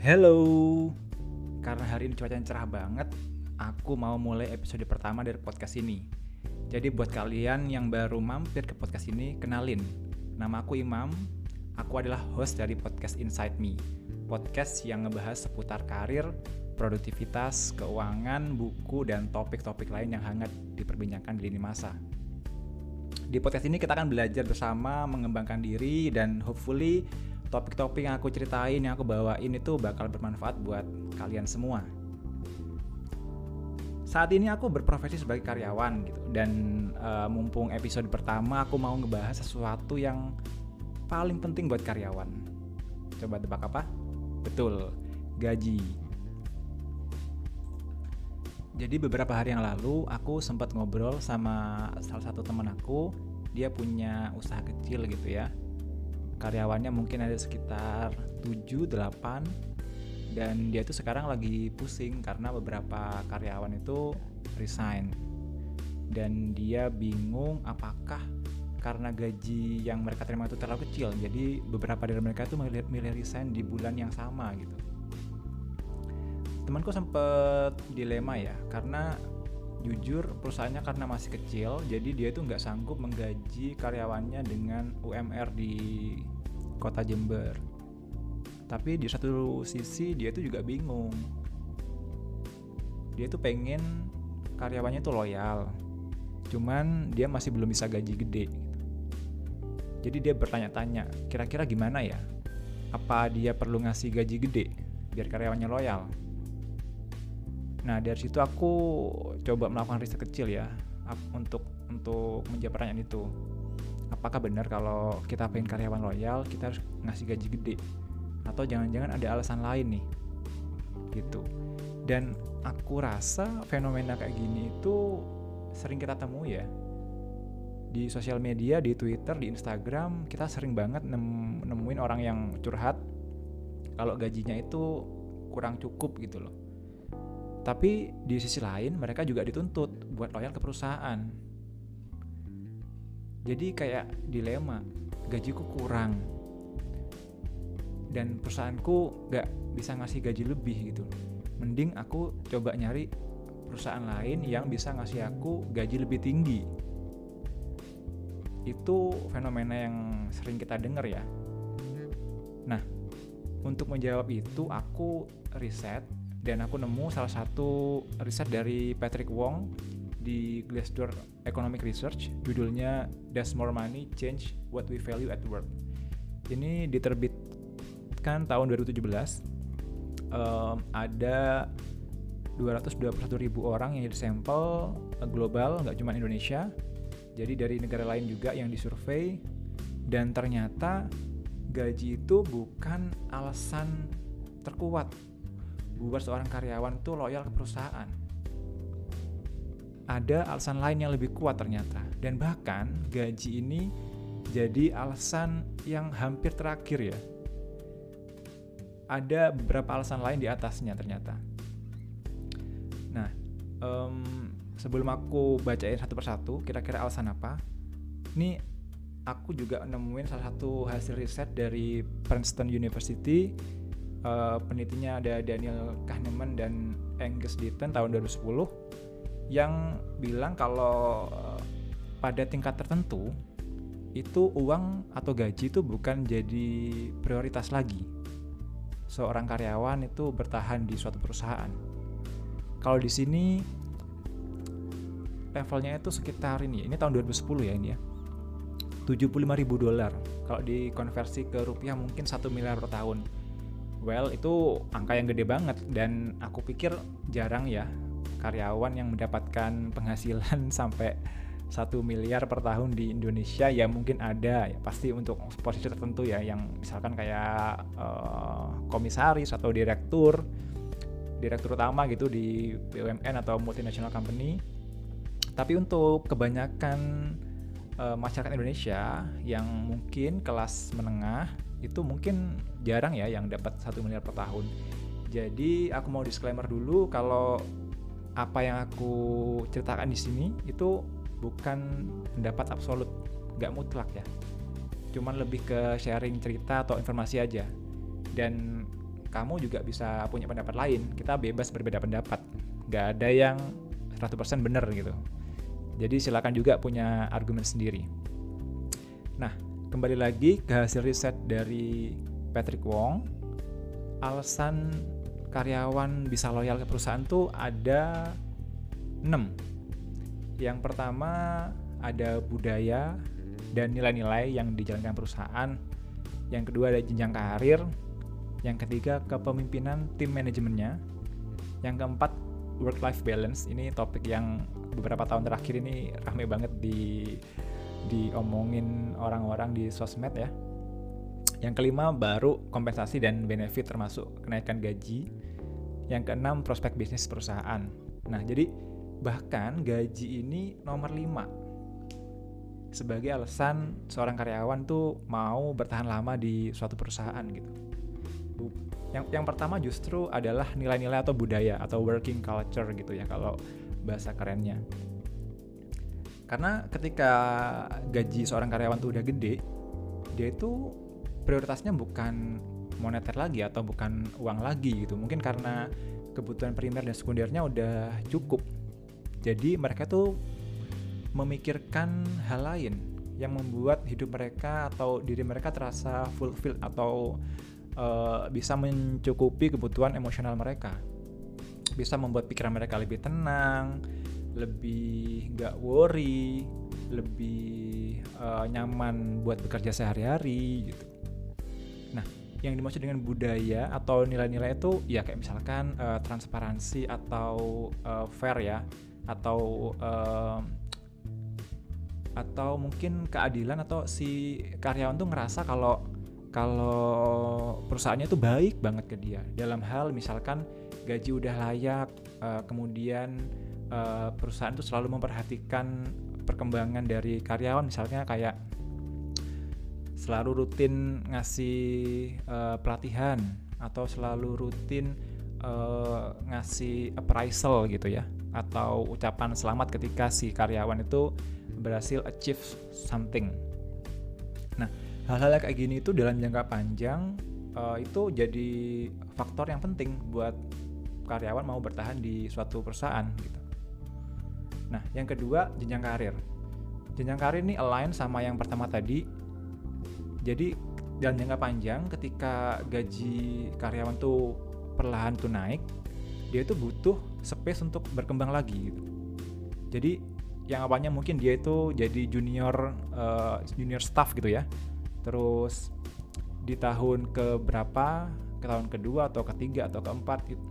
Hello, karena hari ini cuacanya cerah banget, aku mau mulai episode pertama dari podcast ini. Jadi buat kalian yang baru mampir ke podcast ini, kenalin. Nama aku Imam, aku adalah host dari podcast Inside Me. Podcast yang ngebahas seputar karir, produktivitas, keuangan, buku, dan topik-topik lain yang hangat diperbincangkan di lini masa. Di podcast ini kita akan belajar bersama mengembangkan diri dan hopefully topik-topik yang aku ceritain, yang aku bawain itu bakal bermanfaat buat kalian semua. Saat ini aku berprofesi sebagai karyawan gitu dan uh, mumpung episode pertama aku mau ngebahas sesuatu yang paling penting buat karyawan. Coba tebak apa? Betul, gaji. Jadi beberapa hari yang lalu aku sempat ngobrol sama salah satu teman aku, dia punya usaha kecil gitu ya karyawannya mungkin ada sekitar 7 8 dan dia tuh sekarang lagi pusing karena beberapa karyawan itu resign. Dan dia bingung apakah karena gaji yang mereka terima itu terlalu kecil. Jadi beberapa dari mereka itu milih, milih resign di bulan yang sama gitu. Temanku sempet dilema ya karena jujur perusahaannya karena masih kecil jadi dia itu nggak sanggup menggaji karyawannya dengan UMR di kota Jember. Tapi di satu sisi dia itu juga bingung. Dia itu pengen karyawannya itu loyal cuman dia masih belum bisa gaji gede jadi dia bertanya-tanya kira-kira gimana ya? Apa dia perlu ngasih gaji gede biar karyawannya loyal Nah dari situ aku coba melakukan riset kecil ya untuk untuk menjawab pertanyaan itu. Apakah benar kalau kita pengen karyawan loyal kita harus ngasih gaji gede? Atau jangan-jangan ada alasan lain nih? Gitu. Dan aku rasa fenomena kayak gini itu sering kita temui ya di sosial media, di Twitter, di Instagram kita sering banget nemuin orang yang curhat kalau gajinya itu kurang cukup gitu loh tapi di sisi lain mereka juga dituntut buat loyal ke perusahaan. Jadi kayak dilema, gajiku kurang dan perusahaanku gak bisa ngasih gaji lebih gitu. Mending aku coba nyari perusahaan lain yang bisa ngasih aku gaji lebih tinggi. Itu fenomena yang sering kita dengar ya. Nah, untuk menjawab itu aku riset dan aku nemu salah satu riset dari Patrick Wong di Glassdoor Economic Research judulnya Does More Money Change What We Value at Work? Ini diterbitkan tahun 2017 um, ada 221 ribu orang yang disampel uh, global nggak cuma Indonesia. Jadi dari negara lain juga yang disurvei dan ternyata gaji itu bukan alasan terkuat buat seorang karyawan itu loyal ke perusahaan. Ada alasan lain yang lebih kuat ternyata. Dan bahkan gaji ini jadi alasan yang hampir terakhir ya. Ada beberapa alasan lain di atasnya ternyata. Nah, um, sebelum aku bacain satu persatu, kira-kira alasan apa? Ini aku juga nemuin salah satu hasil riset dari Princeton University uh, penelitinya ada Daniel Kahneman dan Angus Deaton tahun 2010 yang bilang kalau uh, pada tingkat tertentu itu uang atau gaji itu bukan jadi prioritas lagi. Seorang karyawan itu bertahan di suatu perusahaan. Kalau di sini levelnya itu sekitar ini, ini tahun 2010 ya ini ya. 75 ribu dolar. Kalau dikonversi ke rupiah mungkin satu miliar per tahun well itu angka yang gede banget. Dan aku pikir jarang ya karyawan yang mendapatkan penghasilan sampai satu miliar per tahun di Indonesia. Ya mungkin ada. Ya pasti untuk posisi tertentu ya yang misalkan kayak uh, komisaris atau direktur direktur utama gitu di BUMN atau multinational company. Tapi untuk kebanyakan uh, masyarakat Indonesia yang mungkin kelas menengah itu mungkin jarang ya yang dapat satu miliar per tahun. Jadi aku mau disclaimer dulu kalau apa yang aku ceritakan di sini itu bukan pendapat absolut, nggak mutlak ya. Cuman lebih ke sharing cerita atau informasi aja. Dan kamu juga bisa punya pendapat lain kita bebas berbeda pendapat nggak ada yang 100% benar gitu jadi silakan juga punya argumen sendiri nah kembali lagi ke hasil riset dari Patrick Wong alasan karyawan bisa loyal ke perusahaan tuh ada 6 yang pertama ada budaya dan nilai-nilai yang dijalankan perusahaan. Yang kedua ada jenjang karir. Yang ketiga kepemimpinan tim manajemennya. Yang keempat work life balance. Ini topik yang beberapa tahun terakhir ini ramai banget di diomongin orang-orang di sosmed ya. Yang kelima baru kompensasi dan benefit termasuk kenaikan gaji. Yang keenam prospek bisnis perusahaan. Nah, jadi bahkan gaji ini nomor 5 sebagai alasan seorang karyawan tuh mau bertahan lama di suatu perusahaan gitu. Yang yang pertama justru adalah nilai-nilai atau budaya atau working culture gitu ya kalau bahasa kerennya. Karena ketika gaji seorang karyawan tuh udah gede, dia itu prioritasnya bukan moneter lagi atau bukan uang lagi gitu. Mungkin karena kebutuhan primer dan sekundernya udah cukup. Jadi mereka tuh memikirkan hal lain yang membuat hidup mereka atau diri mereka terasa fulfilled atau uh, bisa mencukupi kebutuhan emosional mereka bisa membuat pikiran mereka lebih tenang lebih gak worry lebih uh, nyaman buat bekerja sehari-hari gitu. Nah yang dimaksud dengan budaya atau nilai-nilai itu ya kayak misalkan uh, transparansi atau uh, fair ya atau uh, atau mungkin keadilan atau si karyawan tuh ngerasa kalau kalau perusahaannya tuh baik banget ke dia. Dalam hal misalkan gaji udah layak uh, kemudian uh, perusahaan tuh selalu memperhatikan perkembangan dari karyawan misalnya kayak selalu rutin ngasih uh, pelatihan atau selalu rutin uh, ngasih appraisal gitu ya atau ucapan selamat ketika si karyawan itu berhasil achieve something. Nah, hal-hal kayak gini itu dalam jangka panjang uh, itu jadi faktor yang penting buat karyawan mau bertahan di suatu perusahaan gitu. Nah, yang kedua jenjang karir. Jenjang karir ini align sama yang pertama tadi. Jadi dalam jangka panjang ketika gaji karyawan tuh perlahan tuh naik, dia itu butuh space untuk berkembang lagi gitu. Jadi yang awalnya mungkin dia itu jadi junior uh, junior staff gitu ya terus di tahun ke berapa ke tahun kedua atau ketiga atau keempat itu,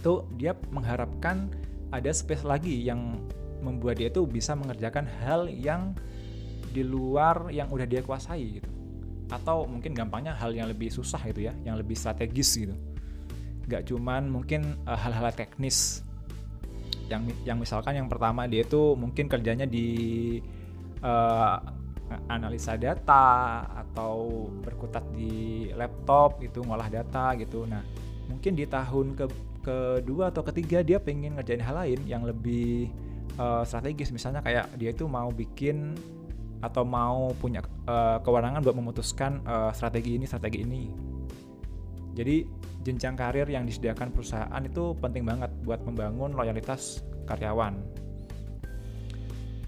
itu dia mengharapkan ada space lagi yang membuat dia itu bisa mengerjakan hal yang di luar yang udah dia kuasai gitu. Atau mungkin gampangnya hal yang lebih susah itu ya yang lebih strategis gitu. Nggak cuman mungkin uh, hal-hal teknis. Yang yang misalkan yang pertama dia itu mungkin kerjanya di uh, analisa data atau berkutat di laptop itu ngolah data gitu. Nah mungkin di tahun ke kedua atau ketiga dia pengen ngerjain hal lain yang lebih uh, strategis misalnya kayak dia itu mau bikin atau mau punya uh, kewenangan buat memutuskan uh, strategi ini strategi ini jadi jenjang karir yang disediakan perusahaan itu penting banget buat membangun loyalitas karyawan.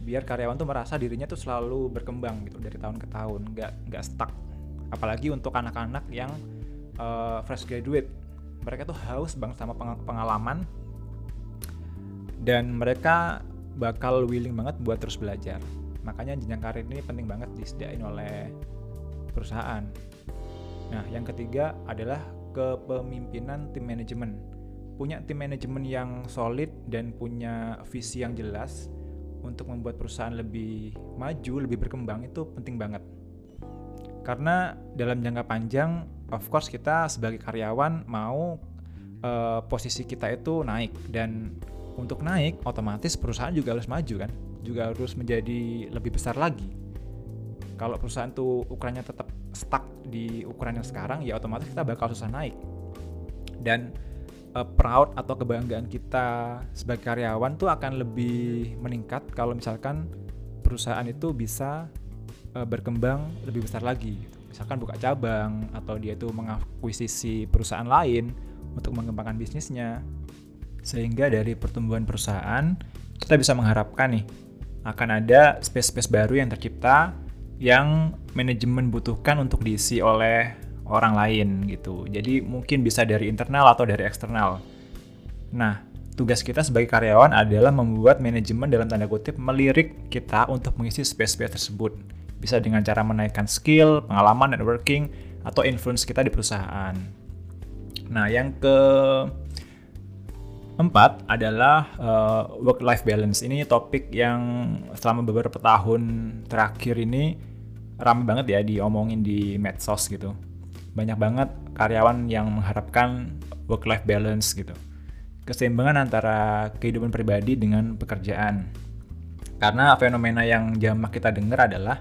Biar karyawan tuh merasa dirinya tuh selalu berkembang gitu dari tahun ke tahun, nggak nggak stuck. Apalagi untuk anak-anak yang uh, fresh graduate, mereka tuh haus banget sama pengalaman dan mereka bakal willing banget buat terus belajar. Makanya jenjang karir ini penting banget disediain oleh perusahaan. Nah, yang ketiga adalah kepemimpinan tim manajemen. Punya tim manajemen yang solid dan punya visi yang jelas untuk membuat perusahaan lebih maju, lebih berkembang itu penting banget. Karena dalam jangka panjang, of course kita sebagai karyawan mau uh, posisi kita itu naik dan untuk naik otomatis perusahaan juga harus maju kan, juga harus menjadi lebih besar lagi. Kalau perusahaan tuh ukurannya tetap stuck di ukuran yang sekarang ya otomatis kita bakal susah naik dan uh, proud atau kebanggaan kita sebagai karyawan tuh akan lebih meningkat kalau misalkan perusahaan itu bisa uh, berkembang lebih besar lagi gitu. misalkan buka cabang atau dia tuh mengakuisisi perusahaan lain untuk mengembangkan bisnisnya. Sehingga dari pertumbuhan perusahaan kita bisa mengharapkan nih akan ada space-space baru yang tercipta yang manajemen butuhkan untuk diisi oleh orang lain gitu. Jadi mungkin bisa dari internal atau dari eksternal. Nah, tugas kita sebagai karyawan adalah membuat manajemen dalam tanda kutip melirik kita untuk mengisi space-space tersebut. Bisa dengan cara menaikkan skill, pengalaman, networking, atau influence kita di perusahaan. Nah, yang ke Empat adalah uh, eh, work life balance. Ini topik yang selama beberapa tahun terakhir ini ramai banget ya diomongin di medsos gitu. Banyak banget karyawan yang mengharapkan work life balance gitu. Keseimbangan antara kehidupan pribadi dengan pekerjaan. Karena fenomena yang jamak kita dengar adalah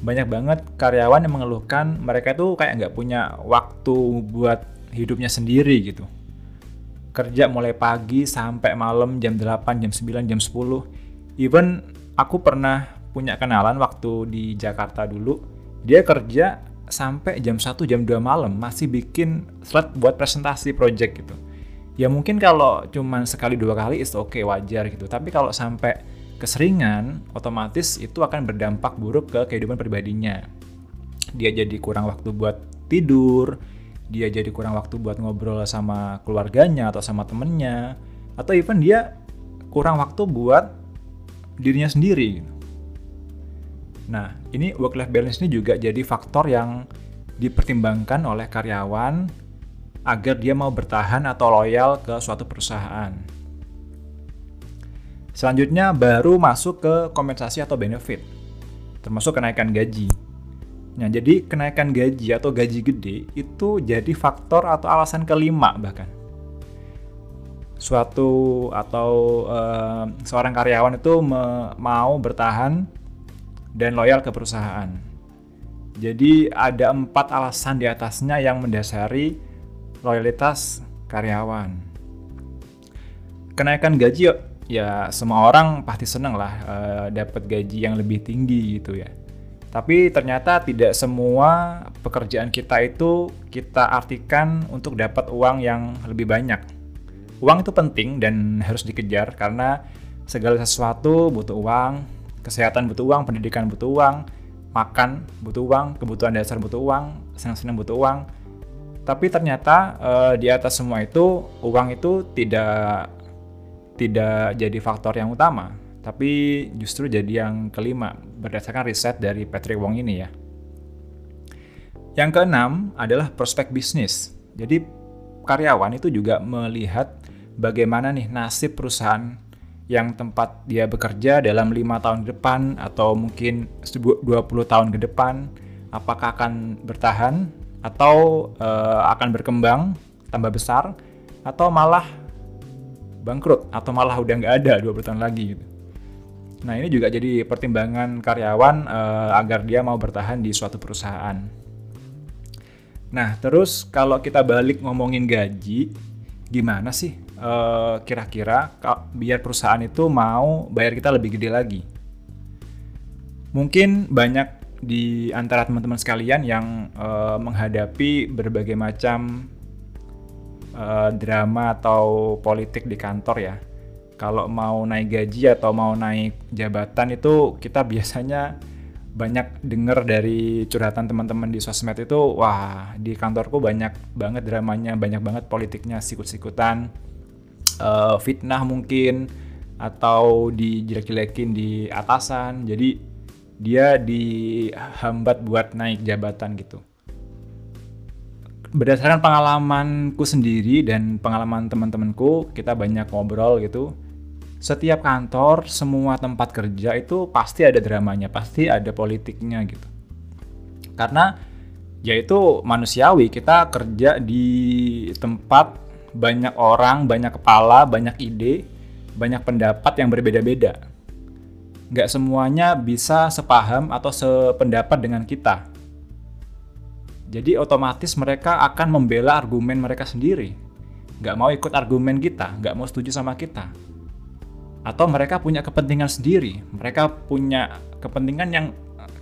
banyak banget karyawan yang mengeluhkan mereka tuh kayak nggak punya waktu buat hidupnya sendiri gitu kerja mulai pagi sampai malam jam 8, jam 9, jam 10. Even aku pernah punya kenalan waktu di Jakarta dulu, dia kerja sampai jam 1, jam 2 malam masih bikin slide buat presentasi project gitu. Ya mungkin kalau cuman sekali dua kali is oke okay, wajar gitu. Tapi kalau sampai keseringan, otomatis itu akan berdampak buruk ke kehidupan pribadinya. Dia jadi kurang waktu buat tidur, dia jadi kurang waktu buat ngobrol sama keluarganya atau sama temennya atau even dia kurang waktu buat dirinya sendiri. Nah, ini work life balance ini juga jadi faktor yang dipertimbangkan oleh karyawan agar dia mau bertahan atau loyal ke suatu perusahaan. Selanjutnya baru masuk ke kompensasi atau benefit, termasuk kenaikan gaji. Nah, jadi kenaikan gaji atau gaji gede itu jadi faktor atau alasan kelima bahkan. Suatu atau uh, seorang karyawan itu mau bertahan dan loyal ke perusahaan. Jadi ada empat alasan di atasnya yang mendasari loyalitas karyawan. Kenaikan gaji ya semua orang pasti seneng lah uh, dapat gaji yang lebih tinggi gitu ya tapi ternyata tidak semua pekerjaan kita itu kita artikan untuk dapat uang yang lebih banyak. Uang itu penting dan harus dikejar karena segala sesuatu butuh uang, kesehatan butuh uang, pendidikan butuh uang, makan butuh uang, kebutuhan dasar butuh uang, senang-senang butuh uang. Tapi ternyata eh, di atas semua itu uang itu tidak tidak jadi faktor yang utama tapi justru jadi yang kelima berdasarkan riset dari Patrick Wong ini ya. Yang keenam adalah prospek bisnis. Jadi karyawan itu juga melihat bagaimana nih nasib perusahaan yang tempat dia bekerja dalam lima tahun ke depan atau mungkin 20 tahun ke depan apakah akan bertahan atau uh, akan berkembang tambah besar atau malah bangkrut atau malah udah nggak ada 20 tahun lagi gitu. Nah, ini juga jadi pertimbangan karyawan uh, agar dia mau bertahan di suatu perusahaan. Nah, terus kalau kita balik ngomongin gaji, gimana sih eh, kira-kira biar perusahaan itu mau bayar kita lebih gede lagi? Mungkin banyak di antara teman-teman sekalian yang uh, menghadapi berbagai macam uh, drama atau politik di kantor ya kalau mau naik gaji atau mau naik jabatan itu kita biasanya banyak denger dari curhatan teman-teman di sosmed itu wah di kantorku banyak banget dramanya banyak banget politiknya sikut-sikutan uh, fitnah mungkin atau dijelek-jelekin di atasan. Jadi dia dihambat buat naik jabatan gitu. Berdasarkan pengalamanku sendiri dan pengalaman teman-temanku kita banyak ngobrol gitu setiap kantor, semua tempat kerja itu pasti ada dramanya, pasti ada politiknya gitu. Karena ya itu manusiawi, kita kerja di tempat banyak orang, banyak kepala, banyak ide, banyak pendapat yang berbeda-beda. Nggak semuanya bisa sepaham atau sependapat dengan kita. Jadi otomatis mereka akan membela argumen mereka sendiri. Nggak mau ikut argumen kita, nggak mau setuju sama kita atau mereka punya kepentingan sendiri. Mereka punya kepentingan yang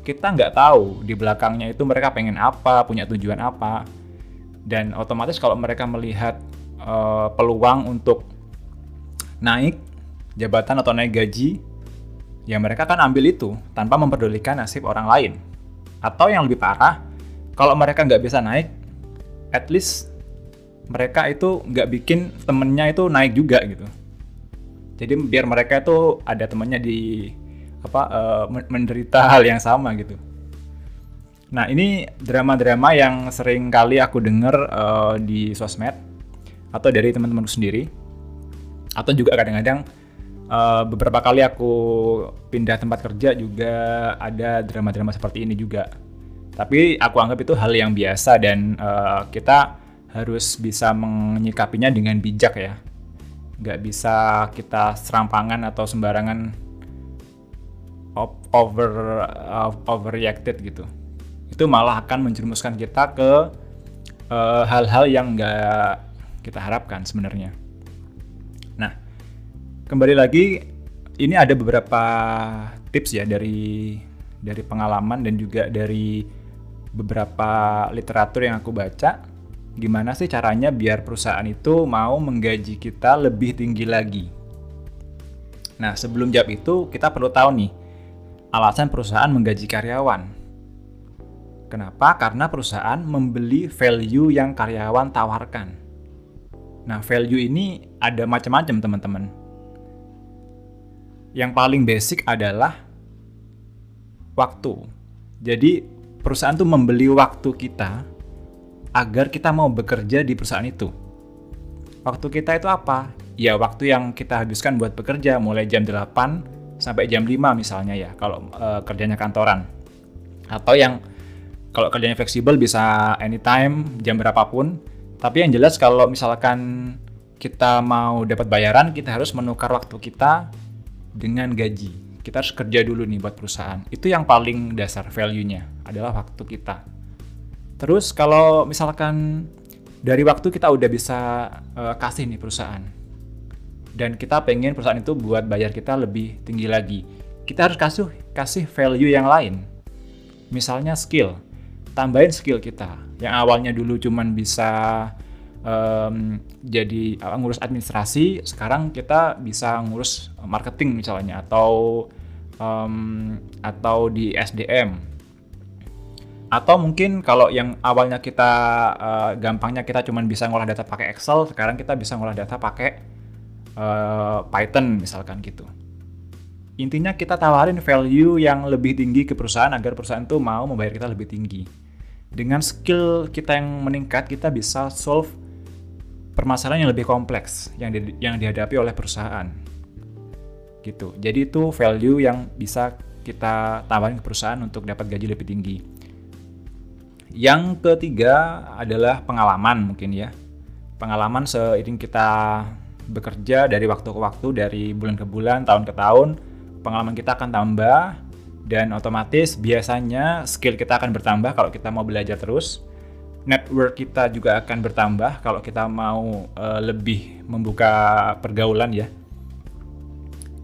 kita nggak tahu di belakangnya itu mereka pengen apa, punya tujuan apa. Dan otomatis kalau mereka melihat uh, peluang untuk naik jabatan atau naik gaji, ya mereka kan ambil itu tanpa memperdulikan nasib orang lain. Atau yang lebih parah, kalau mereka nggak bisa naik, at least mereka itu nggak bikin temennya itu naik juga gitu. Jadi biar mereka itu ada temennya di apa uh, menderita hal yang sama gitu. Nah ini drama-drama yang sering kali aku denger uh, di sosmed atau dari teman-temanku sendiri atau juga kadang-kadang uh, beberapa kali aku pindah tempat kerja juga ada drama-drama seperti ini juga. Tapi aku anggap itu hal yang biasa dan uh, kita harus bisa menyikapinya dengan bijak ya. Nggak bisa kita serampangan atau sembarangan over uh, overreacted gitu. Itu malah akan menjerumuskan kita ke uh, hal-hal uh, yang nggak kita harapkan sebenarnya. Nah kembali lagi ini ada beberapa tips ya dari dari pengalaman dan juga dari beberapa literatur yang aku baca gimana sih caranya biar perusahaan itu mau menggaji kita lebih tinggi lagi. Nah, sebelum jawab itu, kita perlu tahu nih, alasan perusahaan menggaji karyawan. Kenapa? Karena perusahaan membeli value yang karyawan tawarkan. Nah, value ini ada macam-macam, teman-teman. Yang paling basic adalah waktu. Jadi, perusahaan tuh membeli waktu kita agar kita mau bekerja di perusahaan itu. Waktu kita itu apa? Ya, waktu yang kita habiskan buat bekerja mulai jam 8 sampai jam 5 misalnya ya kalau uh, kerjanya kantoran. Atau yang kalau kerjanya fleksibel bisa anytime jam berapapun. Tapi yang jelas kalau misalkan kita mau dapat bayaran kita harus menukar waktu kita dengan gaji. Kita harus kerja dulu nih buat perusahaan. Itu yang paling dasar value-nya adalah waktu kita terus kalau misalkan dari waktu kita udah bisa uh, kasih nih perusahaan dan kita pengen perusahaan itu buat bayar kita lebih tinggi lagi. Kita harus kasih kasih value yang lain. Misalnya skill, tambahin skill kita. Yang awalnya dulu cuman bisa um, jadi uh, ngurus administrasi, sekarang kita bisa ngurus marketing misalnya atau um, atau di SDM. Atau mungkin kalau yang awalnya kita uh, gampangnya kita cuman bisa ngolah data pakai Excel, sekarang kita bisa ngolah data pakai uh, Python misalkan gitu. Intinya kita tawarin value yang lebih tinggi ke perusahaan agar perusahaan itu mau membayar kita lebih tinggi. Dengan skill kita yang meningkat, kita bisa solve permasalahan yang lebih kompleks yang di, yang dihadapi oleh perusahaan. Gitu. Jadi itu value yang bisa kita tawarin ke perusahaan untuk dapat gaji lebih tinggi. Yang ketiga adalah pengalaman mungkin ya. Pengalaman seiring kita bekerja dari waktu ke waktu, dari bulan ke bulan, tahun ke tahun, pengalaman kita akan tambah dan otomatis biasanya skill kita akan bertambah kalau kita mau belajar terus. Network kita juga akan bertambah kalau kita mau uh, lebih membuka pergaulan ya.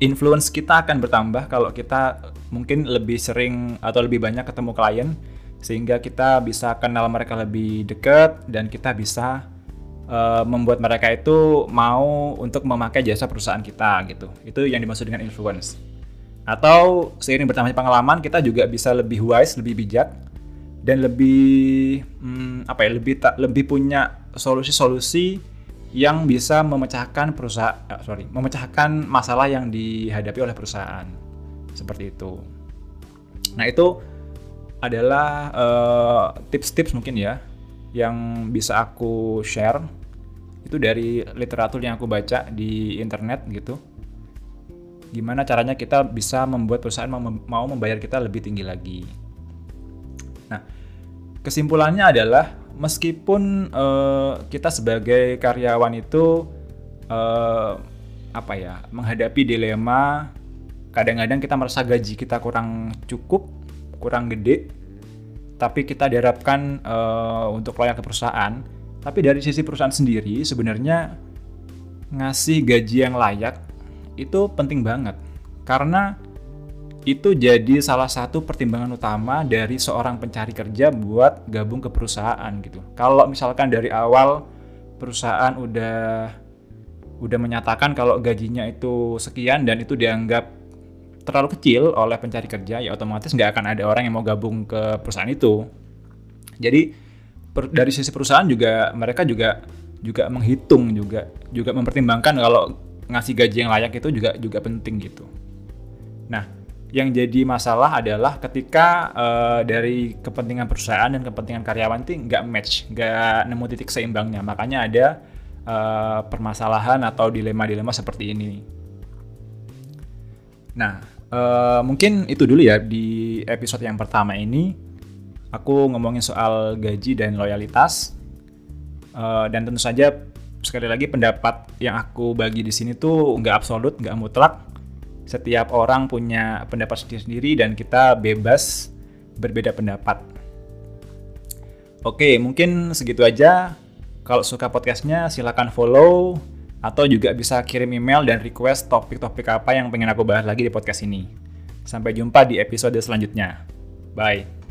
Influence kita akan bertambah kalau kita mungkin lebih sering atau lebih banyak ketemu klien sehingga kita bisa kenal mereka lebih dekat dan kita bisa uh, membuat mereka itu mau untuk memakai jasa perusahaan kita gitu. Itu yang dimaksud dengan influence. Atau seiring bertambahnya pengalaman kita juga bisa lebih wise, lebih bijak dan lebih hmm, apa ya, lebih tak lebih punya solusi-solusi yang bisa memecahkan perusahaan uh, sorry, memecahkan masalah yang dihadapi oleh perusahaan. Seperti itu. Nah, itu adalah eh, tips-tips uh, mungkin ya yang bisa aku share itu dari literatur yang aku baca di internet gitu. Gimana caranya kita bisa membuat perusahaan mau membayar kita lebih tinggi lagi. Nah, kesimpulannya adalah meskipun uh, kita sebagai karyawan itu uh, apa ya menghadapi dilema, kadang-kadang kita merasa gaji kita kurang cukup, kurang gede, tapi kita diharapkan uh, untuk layak ke perusahaan. Tapi dari sisi perusahaan sendiri sebenarnya ngasih gaji yang layak itu penting banget karena itu jadi salah satu pertimbangan utama dari seorang pencari kerja buat gabung ke perusahaan gitu. Kalau misalkan dari awal perusahaan udah udah menyatakan kalau gajinya itu sekian dan itu dianggap terlalu kecil oleh pencari kerja, ya otomatis nggak akan ada orang yang mau gabung ke perusahaan itu. Jadi per, dari sisi perusahaan juga mereka juga juga menghitung juga juga mempertimbangkan kalau ngasih gaji yang layak itu juga juga penting gitu. Nah, yang jadi masalah adalah ketika uh, dari kepentingan perusahaan dan kepentingan karyawan itu nggak match, nggak nemu titik seimbangnya. Makanya ada uh, permasalahan atau dilema-dilema seperti ini. Nah, uh, mungkin itu dulu ya di episode yang pertama ini. Aku ngomongin soal gaji dan loyalitas. Uh, dan tentu saja sekali lagi pendapat yang aku bagi di sini tuh nggak absolut, nggak mutlak. Setiap orang punya pendapat sendiri-sendiri dan kita bebas berbeda pendapat. Oke, mungkin segitu aja. Kalau suka podcastnya silahkan follow atau juga bisa kirim email dan request topik-topik apa yang pengen aku bahas lagi di podcast ini. Sampai jumpa di episode selanjutnya. Bye.